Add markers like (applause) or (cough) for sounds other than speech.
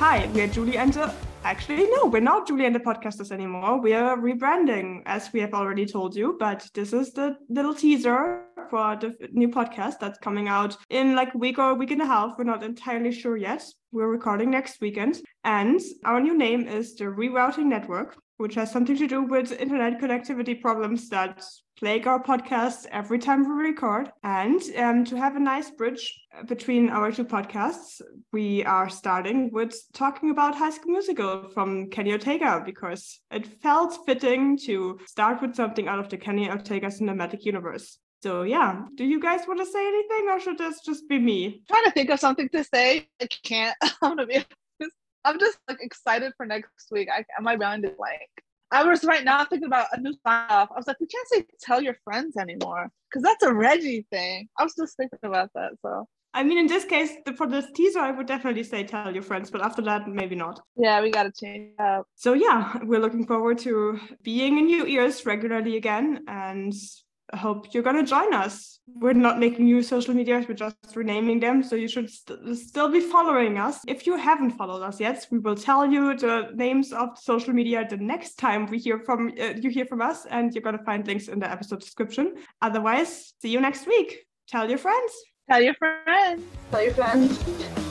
Hi, we're Julie and the. Actually, no, we're not Julie and the podcasters anymore. We are rebranding, as we have already told you. But this is the little teaser for the new podcast that's coming out in like a week or a week and a half. We're not entirely sure yet. We're recording next weekend. And our new name is the Rerouting Network, which has something to do with internet connectivity problems that plague our podcast every time we record. And um, to have a nice bridge between our two podcasts, we are starting with talking about High School Musical from Kenny Ortega because it felt fitting to start with something out of the Kenny Ortega cinematic universe. So yeah, do you guys want to say anything, or should this just be me? I'm trying to think of something to say. I can't. (laughs) I'm gonna be. I'm just like excited for next week. I my mind is blank. I was right now thinking about a new sign off. I was like, we can't say tell your friends anymore because that's a Reggie thing. I was just thinking about that. So I mean, in this case, for this teaser, I would definitely say tell your friends, but after that, maybe not. Yeah, we got to change up. So, yeah, we're looking forward to being in your ears regularly again. And hope you're going to join us. We're not making new social medias, we're just renaming them. So you should st- still be following us. If you haven't followed us yet, we will tell you the names of social media the next time we hear from uh, you hear from us, and you're going to find links in the episode description. Otherwise, see you next week. Tell your friends. Tell your friends. Tell your friends.